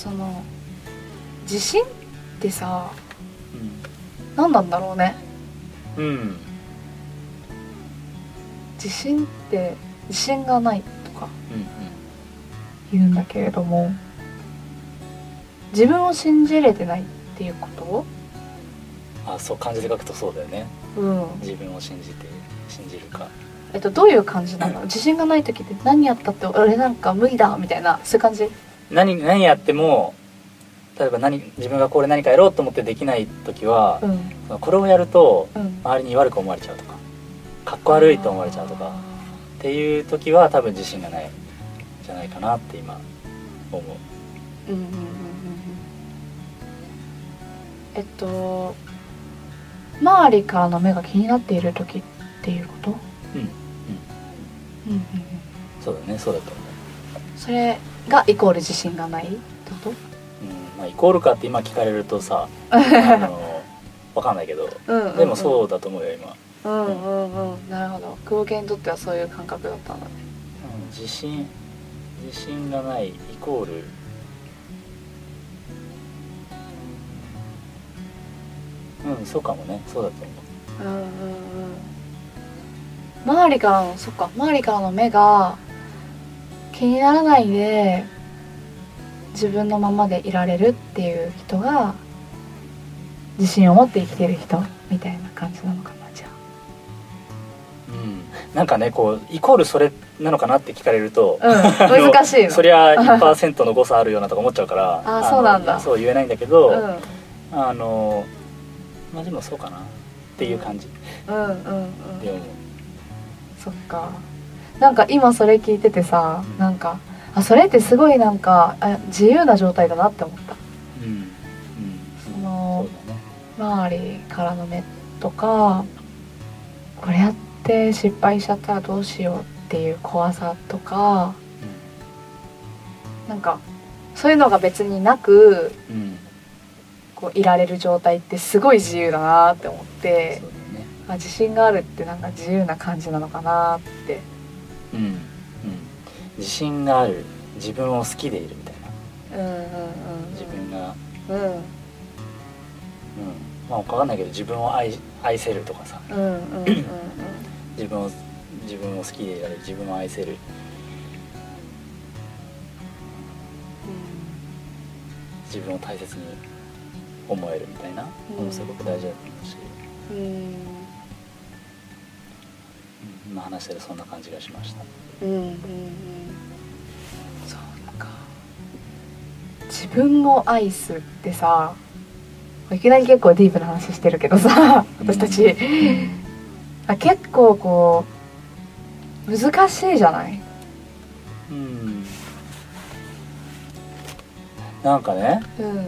その自信ってさ何なんだろうね。うん、うん、自信って自信がないとかうん言うんだけれども自分を信じれてないっていうこあそう漢字で書くとそうだよね。とうん。自分を信じて信じるか。えっとどういう感じなの？自信がない時って何やったって俺なんか無理だみたいなそういう感じ？何何やっても例えば何自分がこれ何かやろうと思ってできない時は、うん。これをやるとうん。周りに悪く思われちゃうとかかっこ悪いと思われちゃうとかっていう時は多分自信がないんじゃないかなって今思う。うんうんうんうんうん。えっと周りからの目が気になっている時っていうこと？うんうん。うんうんうん。そうだねそうだと思う。それがイコール自信がないってこと？うんまあ、イコールかって今聞かれるとさ あのわかんないけど。うんでもそうだと思うよ今、うんうんうん。なるほど。久保家にとってはそういう感覚だったんだね。うん、自信自信がないイコール。うんそうかもね。そうだと思う。うんうんうん。周りからのそっか。周りからの目が気にならないで自分のままでいられるっていう人が自信を持って生きてる人みたいな感じなのかなじゃうん。なんかねこうイコールそれなのかなって聞かれると、あうん。難しいの そりゃ1%の誤差あるようなとか思っちゃうから あのそうなんだ。そう言えないんだけど、うん。あのまあでもそうかなっていう感じ。うん。うん。うん。でも。そっかなんか今それ聞いててさなんかあそれってすごいなんかあ自由な状態だなって思った。うん。うん。そそのね。周りからの目とかこれやって失敗しちゃったらどうしようっていう怖さとかなんかそういうのが別になくうん、うん、こういられる状態ってすごい自由だなって思ってね。あ自信があるってなんか自由な感じなのかなってうん。うん。自信がある自分を好きでいるみたいな。うんうんうん。自分が。うん。うん。まあ分かんないけど自分を愛愛せるとかさ。うんうんうんうん。自分を自分を好きでいられる。自分を愛せる。自分を大切に思えるみたいな。のもすごく大事だと思うし、うん今話してるそんな感じがしました。うんうんうん。そうか。自分を愛すってさいきなり結構ディープな話してるけどさ私たち、あ結構こう難しいじゃない？うん。なんかね。うん。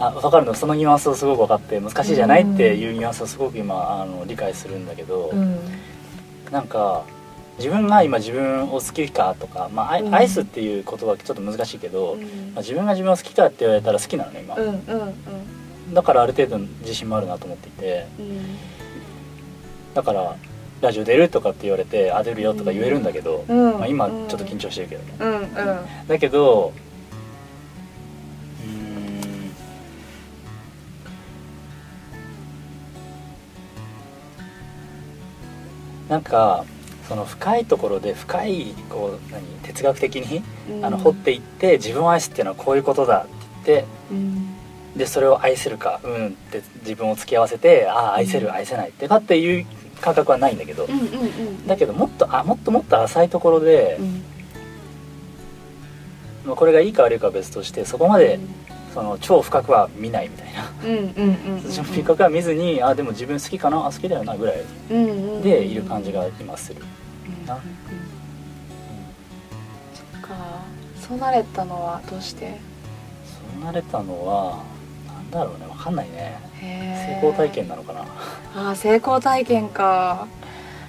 あ分かるの？そのニュアンスをすごく分かって難しいじゃないっていうニュアンスをすごく今あの理解するんだけど、うんなんか自分が今自分を好きかとか、まあ愛うん。愛すっていう言葉はちょっと難しいけど、うん。まあ、自分が自分を好きかって言われたら好きなのね今、うんうんうん。だからある程度の自信もあるなと思っていて。だからラジオ出るとかって言われてあ出るよとか言えるんだけど、うん。まあ、今ちょっと緊張してるけどね、だけどなんかその深いところで深いこう何哲学的に、うん。あの掘っていって自分を愛すっていうのはこういうことだって言ってうん。でそれを愛せるかうんって自分を付き合わせてああ愛せる愛せないってかっていう感覚はないんだけど、うんうんうん。だけどもっとあもっともっと浅いところで、うん。まあこれがいいか悪いかは別としてそこまでその超深くは見ないみたいな、深くは見ずにあでも自分好きかなあ好きだよなぐらいでいる感じが今する、な。そっか。そうなれたのはどうして？そうなれたのはなんだろうねわかんないね。成成功体験なのかな。ああ成功体験か。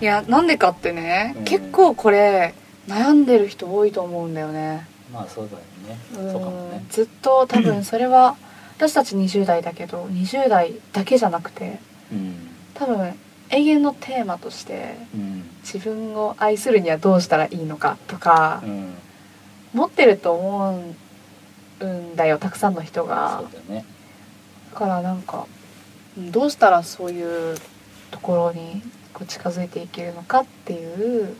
いやなんでかってね、うん。結構これ悩んでる人多いと思うんだよねまあそうだよね。うん。そうかもね。ずっと多分それは私たち20代だけど20代だけじゃなくてうん。多分永遠のテーマとしてうん。自分を愛するにはどうしたらいいのかとかうん。持ってると思うんだよたくさんの人そがうだよね。だからなんかうんどうしたらそういうところにこう近づいていけるのかっていう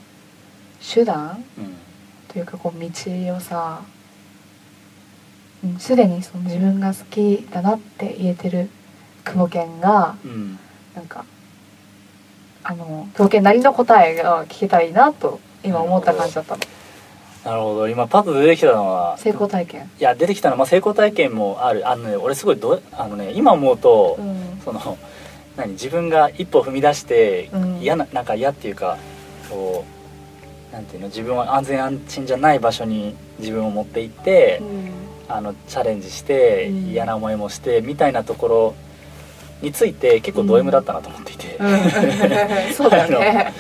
手段うんというかこう道をさうんすでにその自分が好きだなって言えてる久保健がうん。なんかあの久保健なりの答えが聞けたらいいなと今思った感じだったの。なるほど。今パッと出てきたのは成功体験。いや出てきたのは、まあ、成功体験もある。あのね俺すごいどあのね今思うと、うん。その何自分が一歩踏み出してうん。嫌ななんか嫌っていうかこうなんていうの自分は安全安心じゃない場所に自分を持っていって、あのチャレンジして、うん。嫌な思いもしてみたいなところについて結構ド M だったなと思っていて、うん。そうだよね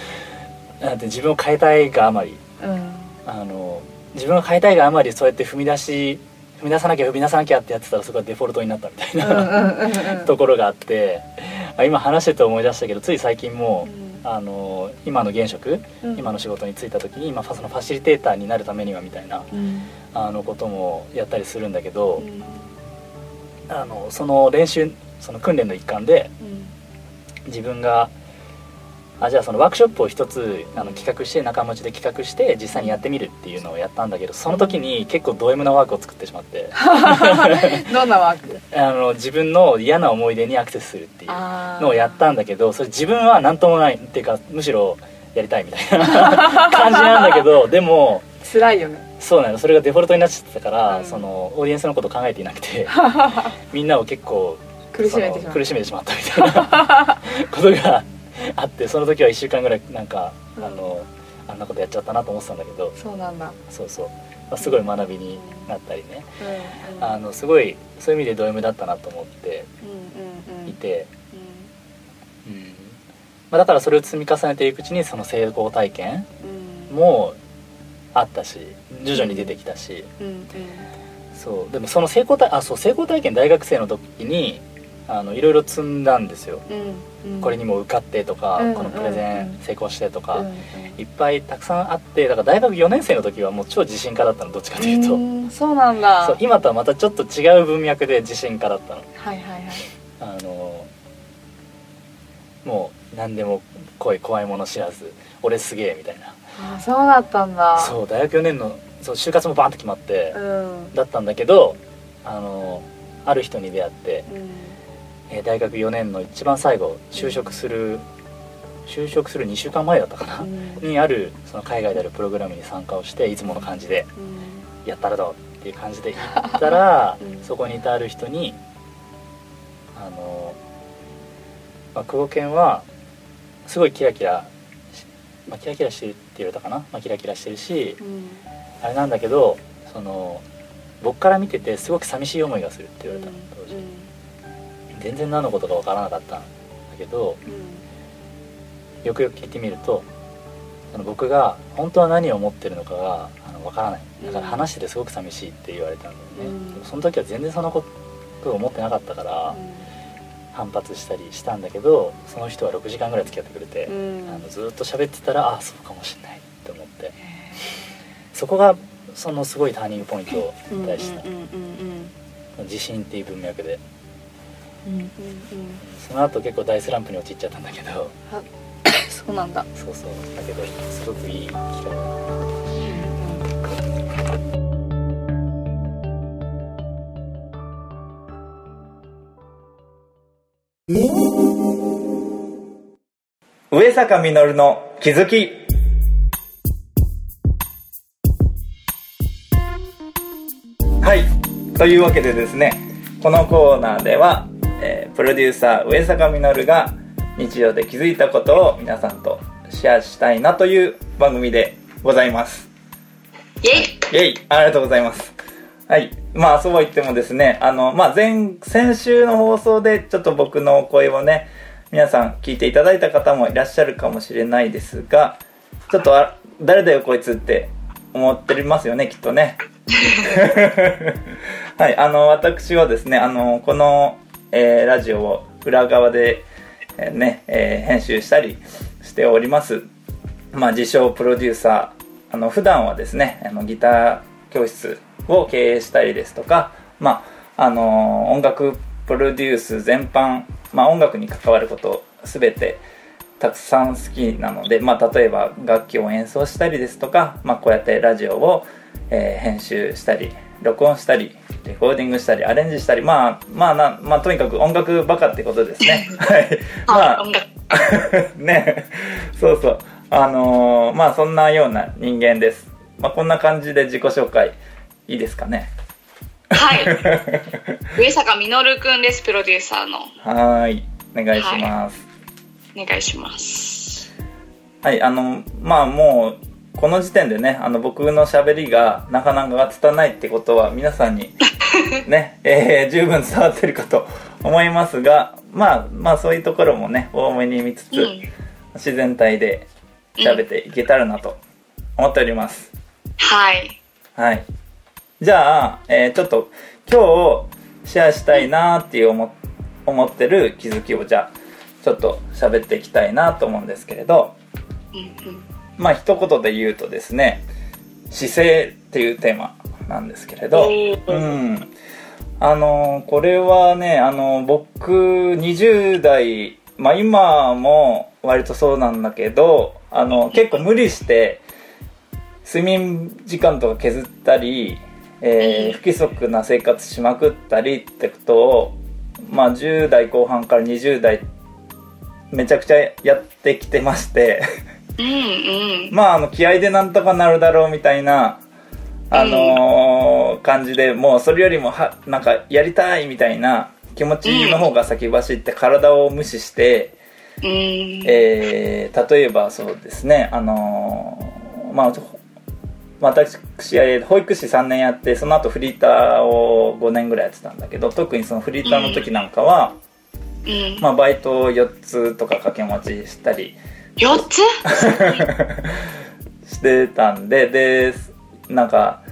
なんて自分を変えたいがあまり。うん。あの自分が変えたいがあまりそうやって踏み出し踏み出さなきゃ踏み出さなきゃってやってたらそこがデフォルトになったみたいうんな、うんうんうん。ところがあって。あ今話してて思い出したけどつい最近も、うんあの今の現職、うん。今の仕事に就いた時に今そのファシリテーターになるためにはみたいなうん。あのこともやったりするんだけど、うん。あのその練習その訓練の一環で自分があじゃあそのワークショップを一つあの企画して仲間内で企画して実際にやってみるっていうのをやったんだけどその時に結構ド M なワークを作ってしまって。どんなワーク？あの自分の嫌な思い出にアクセスするっていうのをやったんだけどそれ自分は何ともないっていうかむしろやりたいみたいな感じなんだけど でも辛いよね。そうなの。それがデフォルトになっちゃってたから、うん。そのオーディエンスのこと考えていなくて みんなを結構苦しめてしまうその苦しめてしまったみたいなことが あってその時は1週間ぐらいなんか、うん。あのあんなことやっちゃったなと思ってたんだけど。そうなんだ。そうそう、まあ、すごい学びになったりね、うんうんあのすごいそういう意味でド M だったなと思っていて、うん。まあ、だからそれを積み重ねていくうちにその成功体験うん。もあったし徐々に出てきたし、そう。でもその成功体あそう成功体験大学生の時にあのいろいろ積んだんですよ、うんうん。これにも受かってとか、うんこのプレゼうんン成功してとか、うんうん。いっぱいたくさんあってだから大学4年生の時はもう超自信家だったのどっちかというと、うんそうなんだ。そう今とはまたちょっと違う文脈で自信家だったの。はいはいはい。あのもう何でも来い怖いもの知らず俺すげえみたいな。あそうだったんだ。そう大学4年のそう就活もバンと決まって、うん。だったんだけどあのある人に出会って、うんえー大学4年の一番最後就職する就職する2週間前だったかな、うん。にあるその海外であるプログラムに参加をしていつもの感じでうん。やったらどうっていう感じで 行ったら、うん。そこにいたある人にあの、まあ、久保健はすごいキラキラし、まあ、キラキラしてるって言われたかな、まあ、キラキラしてるしうん。あれなんだけどその僕から見ててすごく寂しい思いがするって言われたの当時、全然何のことかわからなかったんだけどよくよく聞いてみるとその僕が本当は何を思ってるのかがあのわからない。だから話しててすごく寂しいって言われたんだよね、うん。その時は全然そのことを思ってなかったから反発したりしたんだけどその人は6時間ぐらい付き合ってくれて、うん。あのずっと喋ってたらああそうかもしれないって思って。そこがそのすごいターニングポイントに対してうんうんうん自信っていう文脈で。うんうんうんその後結構大スランプに陥っちゃったんだけど。そうなんだ。そうそう。だけどすごくいい機会。上坂実の気づき。はい。というわけでですねこのコーナーでは、えープロデューサー上坂実が日常で気づいたことを皆さんとシェアしたいなという番組でございますイェイイェイありがとうございます。はい。まあ、そうは言ってもですね、あの、まあ、前、先週の放送でちょっと僕の声をね、皆さん聞いていただいた方もいらっしゃるかもしれないですが、ちょっとあ、誰だよこいつって思ってますよね、きっとね。はい、あの、私はですね、あの、この、えーラジオを裏側で、えーね、えー編集したりしております。まあ、自称プロデューサー。あの、普段はですね、あの、ギター教室を経営したりですとか、まあ、あの、音楽プロデュース全般、まあ、音楽に関わることすべてたくさん好きなので、まあ、例えば楽器を演奏したりですとか、まあ、こうやってラジオを、えー編集したり録音したりレコーディングしたりアレンジしたりまあまあな、まあ、とにかく音楽バカってことですね。はい。まあ音楽。ね。そうそう。あのーまあそんなような人間です。まあこんな感じで自己紹介いいですかね？はい。上坂みのるくんです、プロデューサーの。はーい。お願いします。お願いします。はい、あの、まあもう、この時点でね、あの、僕の喋りがなかなか拙いってことは皆さんに ね、えー十分伝わってるかと思いますが、まあ、まあそういうところもね、多めに見つつ、うん。自然体で喋っていけたらなと思っております。はい。はい。じゃあ、えーちょっと今日シェアしたいなーっていう思思ってる気づきをじゃあ、ちょっと喋っていきたいなと思うんですけれど、うんうん。まあ一言で言うとですね姿勢っていうテーマなんですけれど、うん、あのこれはねあの僕20代まあ今も割とそうなんだけどあの結構無理して睡眠時間とか削ったり、えー不規則な生活しまくったりってことをまあ10代後半から20代めちゃくちゃやってきてまして。うんうん。まあ、あの、気合でなんとかなるだろうみたいな、あのー感じで、もうそれよりもは、なんか、やりたいみたいな気持ちの方が先走って体を無視して、うん。えー例えばそうですね、あのーまあ、ほ私、えー保育士3年やって、その後フリーターを5年ぐらいやってたんだけど、特にそのフリーターの時なんかは、うん。まあ、バイトを4つとか掛け持ちしたり、四つしてたんででなんか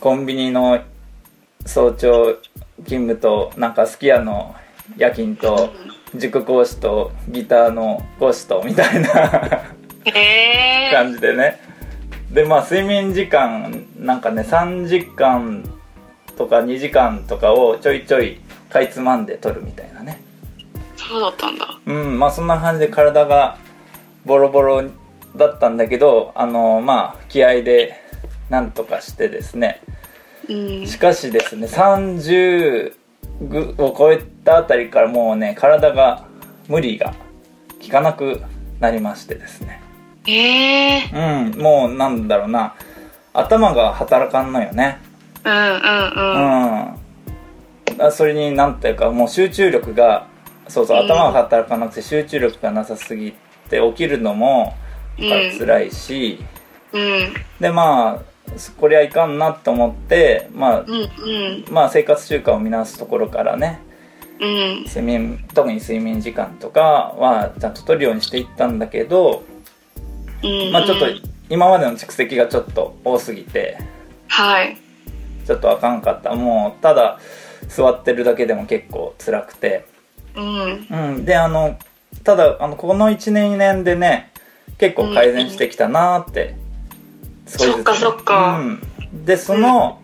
コンビニの早朝勤務となんかすき家の夜勤と塾講師とギターの講師とみたいな。感じでねでまあ睡眠時間なんかね3時間とか2時間とかをちょいちょいかいつまんで取るみたいなねそうだったんだ。うんまあそんな感じで体がボロボロだったんだけどあのまあ気合でなんとかしてですねうん。しかしですね30を超えたあたりからもうね体が無理が効かなくなりましてですねへえ。うんもうなんだろうな頭が働かんのよねうんうんううん。それになんていうかもう集中力がそうそううん頭が働かなくて集中力がなさすぎて起きるのもうん辛いし、うん。でまあこりゃいかんなと思ってまあうんうん。まあ生活習慣を見直すところからねうん。睡眠特に睡眠時間とかはちゃんと取るようにしていったんだけど、うん。まあちょっと今までの蓄積がちょっと多すぎてはい。ちょっとあかんかったもうただ座ってるだけでも結構辛くてうん。うんであのただあのこの1年2年でね結構改善してきたなーって、そっかそっか。うん、でその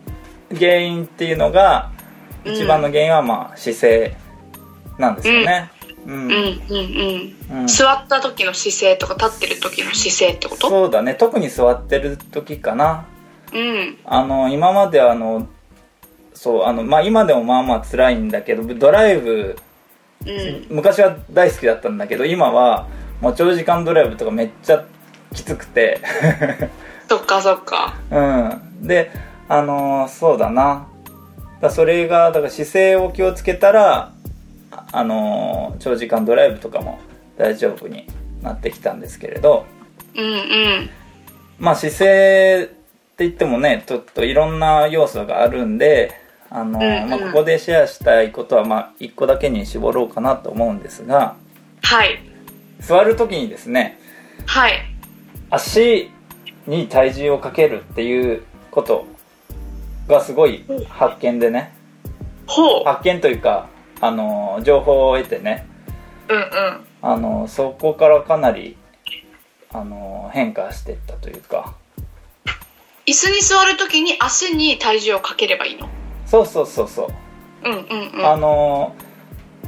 原因っていうのが、うん一番の原因はまあ姿勢なんですよね。うん、うんうんうん。うん。座った時の姿勢とか立ってる時の姿勢ってこと？そうだね。特に座ってる時かな。うん。あの今まであのそうあのまあ今でもまあまあ辛いんだけどドライブうん。昔は大好きだったんだけど今はもう長時間ドライブとかめっちゃきつくてそっかそっか。うん。であのーそうだな。だそれがだから姿勢を気をつけたらああのー長時間ドライブとかも大丈夫になってきたんですけれど。うんうん。まあ姿勢っ言ってもねちょっといろんな要素があるんであの、うんうん。まあ、ここでシェアしたいことはまあ1個だけに絞ろうかなと思うんですが。はい。座る時にですね。はい。足に体重をかけるっていうことがすごい発見でね。ほう。発見というかあの情報を得てね。うんうん。あのそこからかなりあの変化していったというか。椅子に座るときに足に体重をかければいいの？そうそうそうそう。うんうんうん。あの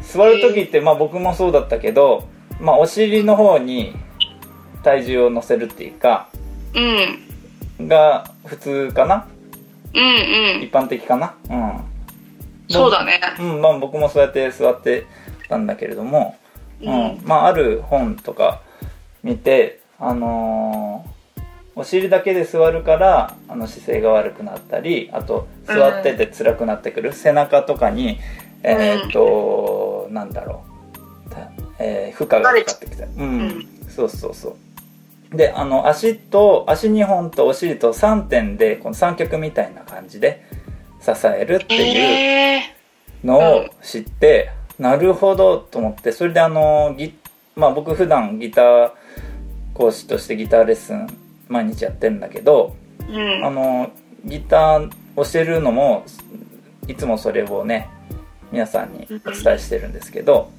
座る時って、まあ、僕もそうだったけど、まあ、お尻の方に体重を乗せるっていうかうん。が普通かな？うんうん。一般的かな？うん。そうだね。うんまあ、僕もそうやって座ってたんだけれども、うん。うん。まあ、ある本とか見て、あのーお尻だけで座るからあの姿勢が悪くなったりあと座ってて辛くなってくる、背中とかにえーっと、なんだろう、たえー負荷がかかってきた。うん、うん。そうそうそうであの足と足2本とお尻と3点でこの三脚みたいな感じで支えるっていうのを知って、なるほどと思ってそれであのギまあ僕普段ギター講師としてギターレッスン毎日やってるんだけど、うん。あのギター教えるのもいつもそれをね皆さんにお伝えしてるんですけど、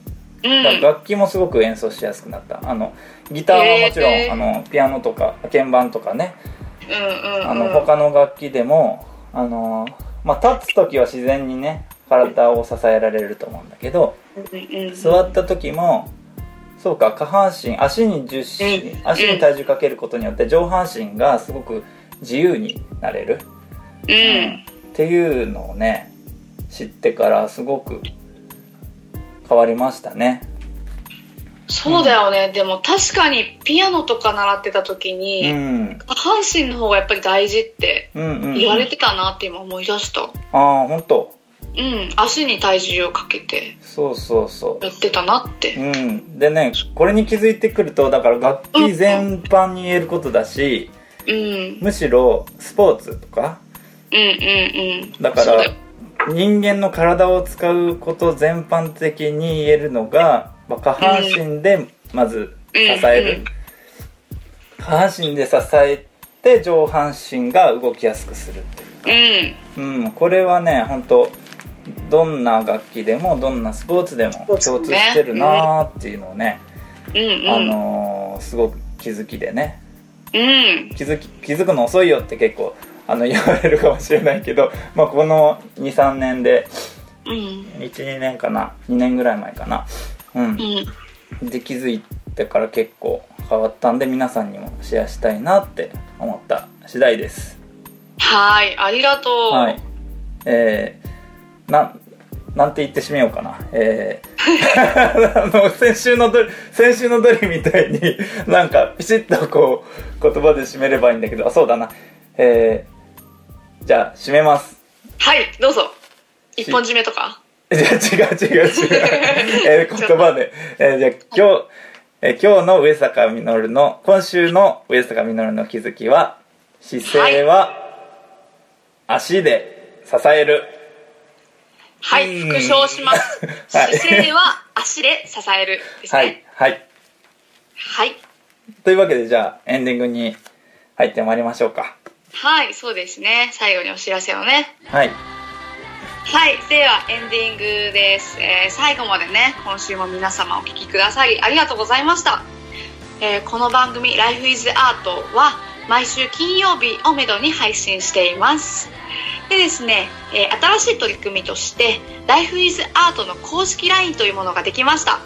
楽器もすごく演奏しやすくなった。あのギターはもちろん、へーあのピアノとか鍵盤とかね。うんうんあの他の楽器でもあの、まあ、立つ時は自然にね体を支えられると思うんだけどうんうん座った時もそうか下半身足に重心うん。足に体重かけることによって上半身がすごく自由になれる、うん。っていうのをね知ってからすごく変わりましたね。そうだよね、でも確かにピアノとか習ってた時うに、ん。下半身の方がやっぱり大事ってうんうんうん。言われてたなって今思い出した。ああ本当うん。足に体重をかけてそうそうそう。やってたなって。うん、でねこれに気づいてくるとだから楽器全般に言えることだしうん。うん。むしろスポーツとかうんうん。だからそうだよ人間の体を使うこと全般的に言えるのが、まあ、下半身でまず支える、うん。下半身で支えて上半身が動きやすくするっていううん。うん、これはね本当どんな楽器でもどんなスポーツでも共通してるなーっていうのをね、あのーすごく気づきでね。うん。気づき気づくの遅いよって結構あの言われるかもしれないけど、まあ、この23年でうん。12年かな2年ぐらい前かな。うん。うん。で気づいてから結構変わったんで皆さんにもシェアしたいなって思った次第です。はいありがとう、はい。えー、ななんて言って締めようかな。えー、あの先週のドリ先週のドリみたいになんかピシッとこう言葉で締めればいいんだけどあそうだな。えー、じゃあ締めます。はいどうぞ。一本締めとか？じゃあ違う違う違う、えー言葉で、えーじゃあ今日、えー今日の上坂実の今週の上坂実の気づきは姿勢は足で支える、はいうん。復唱します。はい。姿勢は足で支えるですはいねはい。はい。というわけでじゃあエンディングに入ってまいりましょうかはい、そうですね。最後にお知らせをね。はい。はいではエンディングです、えー最後までね今週も皆様お聞きくださりありがとうございました、えーこの番組「Life is Art」は毎週金曜日をめどに配信しています。でですね、えー新しい取り組みとして「Life is Art」の公式 LINE というものができました。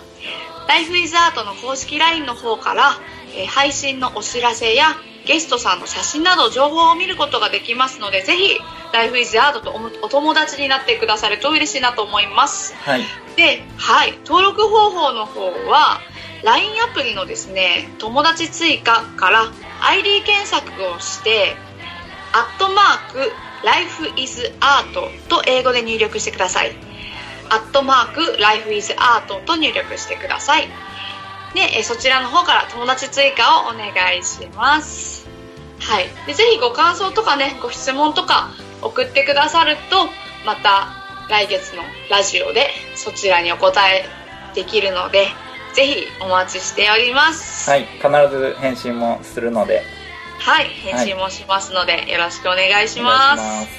Life is Art の公式 LINE の方から、えー配信のお知らせやゲストさんの写真など情報を見ることができますのでぜひ Life is Art とおお友達になってくださると嬉しいなと思います。はい。で、はい、登録方法の方は LINE アプリのですね友達追加から ID 検索をして「アットマーク Life is Art」と英語で入力してください。アットマーク Life is Art と入力してください。でえそちらの方から友達追加をお願いしますはい、でぜひご感想とかねご質問とか送ってくださるとまた来月のラジオでそちらにお答えできるのでぜひお待ちしております。はい。必ず返信もするので。はい、返信もしますので、よろしくお願いしおます。願いし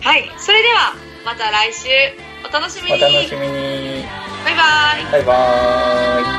はい。それではまた来週。お楽しみに。お楽しみに。バイバイ。バイバーイ